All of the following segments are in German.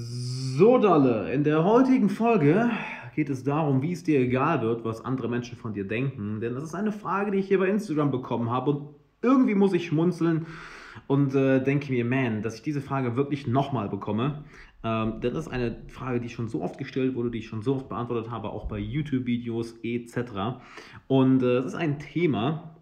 So, Dalle, in der heutigen Folge geht es darum, wie es dir egal wird, was andere Menschen von dir denken. Denn das ist eine Frage, die ich hier bei Instagram bekommen habe und irgendwie muss ich schmunzeln und äh, denke mir, man, dass ich diese Frage wirklich nochmal bekomme. Ähm, denn das ist eine Frage, die schon so oft gestellt wurde, die ich schon so oft beantwortet habe, auch bei YouTube-Videos etc. Und äh, es ist ein Thema,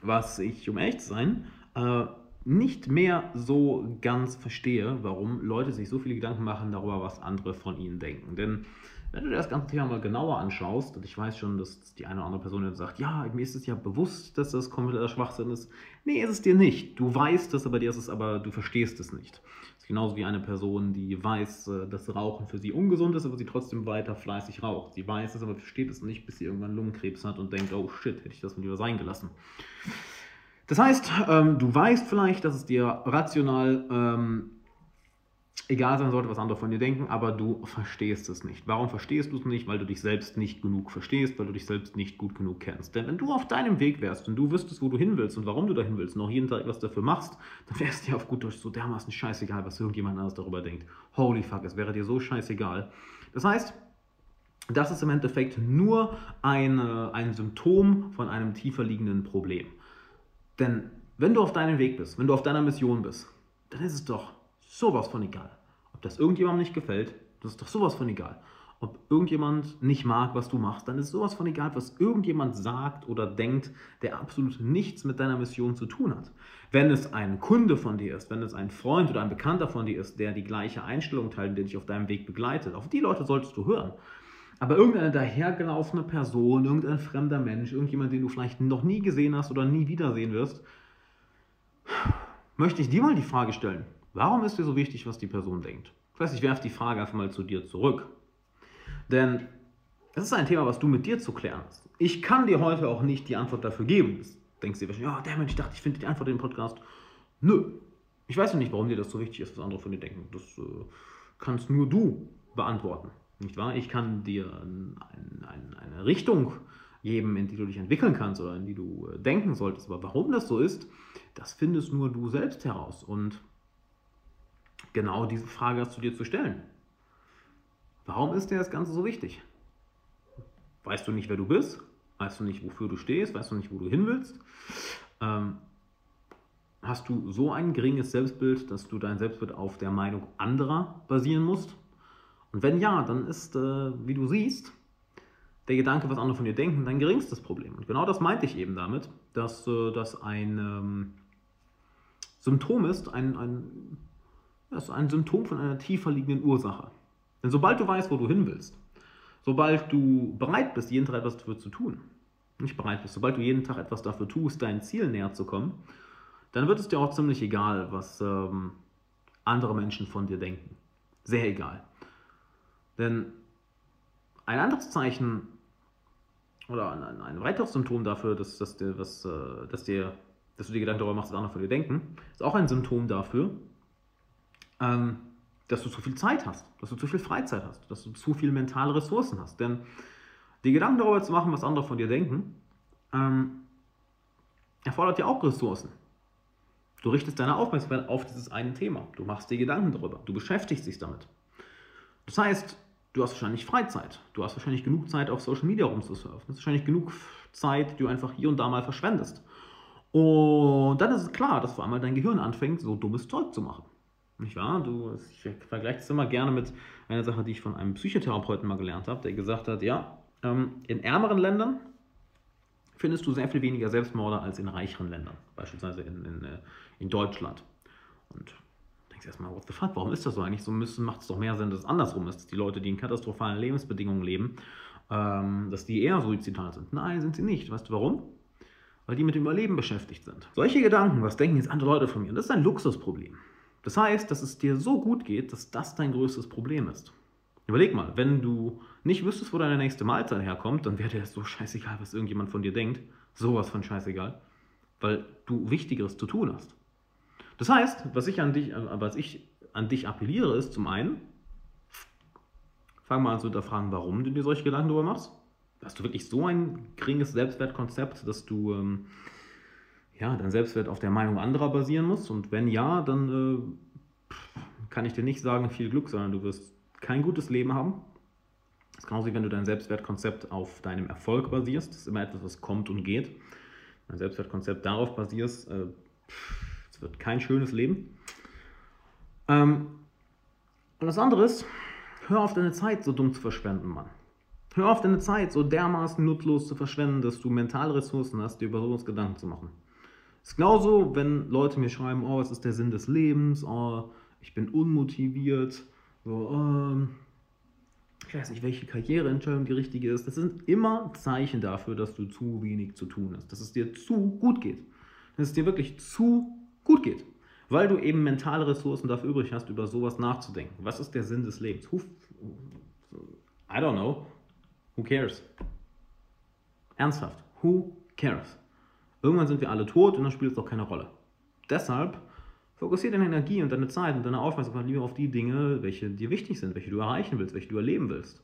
was ich, um ehrlich zu sein, äh, nicht mehr so ganz verstehe, warum Leute sich so viele Gedanken machen darüber, was andere von ihnen denken. Denn wenn du dir das ganze Thema mal genauer anschaust, und ich weiß schon, dass die eine oder andere Person jetzt sagt, ja, mir ist es ja bewusst, dass das kompletter Schwachsinn ist. Nee, ist es dir nicht. Du weißt es, aber dir ist es aber, du verstehst es nicht. Das ist genauso wie eine Person, die weiß, äh, dass Rauchen für sie ungesund ist, aber sie trotzdem weiter fleißig raucht. Sie weiß es, aber versteht es nicht, bis sie irgendwann Lungenkrebs hat und denkt, oh shit, hätte ich das mal lieber sein gelassen. Das heißt, ähm, du weißt vielleicht, dass es dir rational ähm, egal sein sollte, was andere von dir denken, aber du verstehst es nicht. Warum verstehst du es nicht? Weil du dich selbst nicht genug verstehst, weil du dich selbst nicht gut genug kennst. Denn wenn du auf deinem Weg wärst und du wüsstest, wo du hin willst und warum du dahin willst und auch jeden Tag etwas dafür machst, dann wäre es dir auf gut Deutsch so dermaßen scheißegal, was irgendjemand anderes darüber denkt. Holy fuck, es wäre dir so scheißegal. Das heißt, das ist im Endeffekt nur eine, ein Symptom von einem tiefer liegenden Problem. Denn wenn du auf deinem Weg bist, wenn du auf deiner Mission bist, dann ist es doch sowas von egal. Ob das irgendjemandem nicht gefällt, das ist doch sowas von egal. Ob irgendjemand nicht mag, was du machst, dann ist sowas von egal, was irgendjemand sagt oder denkt, der absolut nichts mit deiner Mission zu tun hat. Wenn es ein Kunde von dir ist, wenn es ein Freund oder ein Bekannter von dir ist, der die gleiche Einstellung teilt, der dich auf deinem Weg begleitet, auf die Leute solltest du hören. Aber irgendeine dahergelaufene Person, irgendein fremder Mensch, irgendjemand, den du vielleicht noch nie gesehen hast oder nie wiedersehen wirst, möchte ich dir mal die Frage stellen. Warum ist dir so wichtig, was die Person denkt? Das heißt, ich werfe die Frage einfach mal zu dir zurück. Denn das ist ein Thema, was du mit dir zu klären hast. Ich kann dir heute auch nicht die Antwort dafür geben. Du denkst dir wahrscheinlich, ja, der Mensch, ich dachte, ich finde die Antwort in dem Podcast. Nö. Ich weiß ja nicht, warum dir das so wichtig ist, was andere von dir denken. Das äh, kannst nur du beantworten. Nicht wahr? Ich kann dir ein, ein, eine Richtung geben, in die du dich entwickeln kannst oder in die du äh, denken solltest. Aber warum das so ist, das findest nur du selbst heraus. Und genau diese Frage hast du dir zu stellen. Warum ist dir das Ganze so wichtig? Weißt du nicht, wer du bist? Weißt du nicht, wofür du stehst? Weißt du nicht, wo du hin willst? Ähm, hast du so ein geringes Selbstbild, dass du dein Selbstbild auf der Meinung anderer basieren musst? Und wenn ja, dann ist, äh, wie du siehst, der Gedanke, was andere von dir denken, dein geringstes Problem. Und genau das meinte ich eben damit, dass äh, das ein ähm, Symptom ist, ein, ein das ist ein Symptom von einer tiefer liegenden Ursache. Denn sobald du weißt, wo du hin willst, sobald du bereit bist, jeden Tag etwas dafür zu tun, nicht bereit bist, sobald du jeden Tag etwas dafür tust, dein Ziel näher zu kommen, dann wird es dir auch ziemlich egal, was ähm, andere Menschen von dir denken. Sehr egal. Denn ein anderes Zeichen oder ein, ein weiteres Symptom dafür, dass, dass, dir, was, äh, dass, dir, dass du dir Gedanken darüber machst, was andere von dir denken, ist auch ein Symptom dafür, ähm, dass du zu viel Zeit hast, dass du zu viel Freizeit hast, dass du zu viele mentale Ressourcen hast. Denn die Gedanken darüber zu machen, was andere von dir denken, ähm, erfordert ja auch Ressourcen. Du richtest deine Aufmerksamkeit auf dieses eine Thema. Du machst dir Gedanken darüber. Du beschäftigst dich damit. Das heißt, du hast wahrscheinlich Freizeit. Du hast wahrscheinlich genug Zeit, auf Social Media rumzusurfen. Du hast wahrscheinlich genug Zeit, die du einfach hier und da mal verschwendest. Und dann ist es klar, dass vor allem dein Gehirn anfängt, so dummes Zeug zu machen. Nicht wahr? Du, ich vergleiche das immer gerne mit einer Sache, die ich von einem Psychotherapeuten mal gelernt habe, der gesagt hat, ja, ähm, in ärmeren Ländern findest du sehr viel weniger Selbstmorde als in reicheren Ländern, beispielsweise in, in, äh, in Deutschland. Und denkst erstmal, what the fuck, warum ist das so? Eigentlich so macht es doch mehr Sinn, dass es andersrum ist, dass die Leute, die in katastrophalen Lebensbedingungen leben, ähm, dass die eher suizidal sind. Nein, sind sie nicht. Weißt du warum? Weil die mit dem Überleben beschäftigt sind. Solche Gedanken, was denken jetzt andere Leute von mir? Das ist ein Luxusproblem. Das heißt, dass es dir so gut geht, dass das dein größtes Problem ist. Überleg mal, wenn du nicht wüsstest, wo deine nächste Mahlzeit herkommt, dann wäre dir so scheißegal, was irgendjemand von dir denkt. Sowas von scheißegal. Weil du Wichtigeres zu tun hast. Das heißt, was ich an dich, äh, was ich an dich appelliere, ist zum einen, fang mal an zu hinterfragen, warum du dir solche Gedanken darüber machst. Hast du wirklich so ein geringes Selbstwertkonzept, dass du ähm, ja, dein Selbstwert auf der Meinung anderer basieren muss? Und wenn ja, dann äh, kann ich dir nicht sagen, viel Glück, sondern du wirst kein gutes Leben haben. Das ist genauso wie wenn du dein Selbstwertkonzept auf deinem Erfolg basierst. Das ist immer etwas, was kommt und geht. Dein Selbstwertkonzept darauf basierst, äh, es wird kein schönes Leben. Ähm, und das andere ist, hör auf deine Zeit so dumm zu verschwenden, Mann. Hör auf deine Zeit so dermaßen nutzlos zu verschwenden, dass du mentale Ressourcen hast, dir über sowas Gedanken zu machen. Es ist genauso, wenn Leute mir schreiben, oh, was ist der Sinn des Lebens, oh, ich bin unmotiviert, so, ähm, ich weiß nicht, welche Karriereentscheidung die richtige ist. Das sind immer Zeichen dafür, dass du zu wenig zu tun hast, dass es dir zu gut geht, dass es dir wirklich zu gut geht, weil du eben mentale Ressourcen dafür übrig hast, über sowas nachzudenken. Was ist der Sinn des Lebens? I don't know. Who cares? Ernsthaft, who cares? Irgendwann sind wir alle tot und dann spielt es doch keine Rolle. Deshalb fokussiere deine Energie und deine Zeit und deine Aufmerksamkeit lieber auf die Dinge, welche dir wichtig sind, welche du erreichen willst, welche du erleben willst.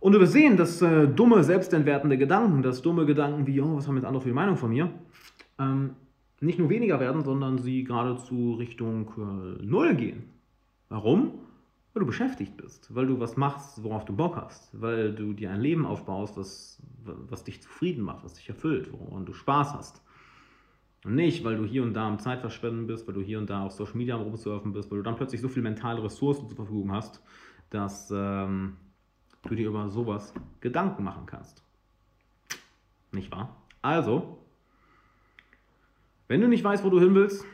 Und du wirst sehen, dass äh, dumme, selbstentwertende Gedanken, dass dumme Gedanken wie, oh, was haben jetzt andere für die Meinung von mir, ähm, nicht nur weniger werden, sondern sie geradezu Richtung äh, Null gehen. Warum? Weil du beschäftigt bist, weil du was machst, worauf du Bock hast, weil du dir ein Leben aufbaust, was, was dich zufrieden macht, was dich erfüllt, woran du Spaß hast. Und nicht, weil du hier und da am Zeitverschwenden bist, weil du hier und da auf Social Media rumsurfen bist, weil du dann plötzlich so viel mentale Ressourcen zur Verfügung hast, dass ähm, du dir über sowas Gedanken machen kannst. Nicht wahr? Also, wenn du nicht weißt, wo du hin willst,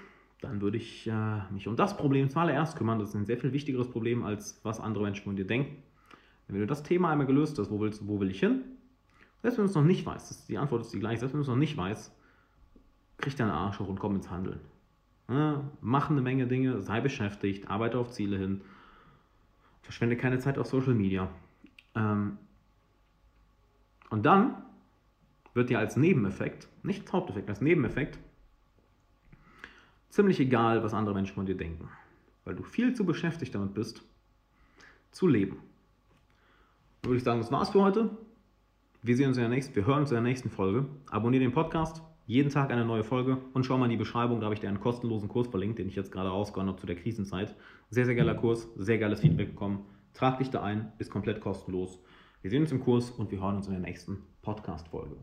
dann würde ich äh, mich um das Problem zuallererst kümmern. Das ist ein sehr viel wichtigeres Problem, als was andere Menschen von dir denken. Wenn du das Thema einmal gelöst hast, wo, willst, wo will ich hin? Selbst wenn du es noch nicht weißt, die Antwort ist die gleiche, selbst wenn du es noch nicht weißt, krieg deinen Arsch hoch und komm ins Handeln. Ja, mach eine Menge Dinge, sei beschäftigt, arbeite auf Ziele hin, verschwende keine Zeit auf Social Media. Ähm, und dann wird dir als Nebeneffekt, nicht als Haupteffekt, als Nebeneffekt, ziemlich egal, was andere Menschen von dir denken, weil du viel zu beschäftigt damit bist, zu leben. Dann würde ich sagen, das war's für heute. Wir sehen uns in der nächsten, wir hören uns in der nächsten Folge. Abonniere den Podcast, jeden Tag eine neue Folge und schau mal in die Beschreibung, da habe ich dir einen kostenlosen Kurs verlinkt, den ich jetzt gerade rausgehauen habe zu der Krisenzeit. Sehr, sehr geiler Kurs, sehr geiles Feedback bekommen. Trag dich da ein, ist komplett kostenlos. Wir sehen uns im Kurs und wir hören uns in der nächsten Podcast-Folge.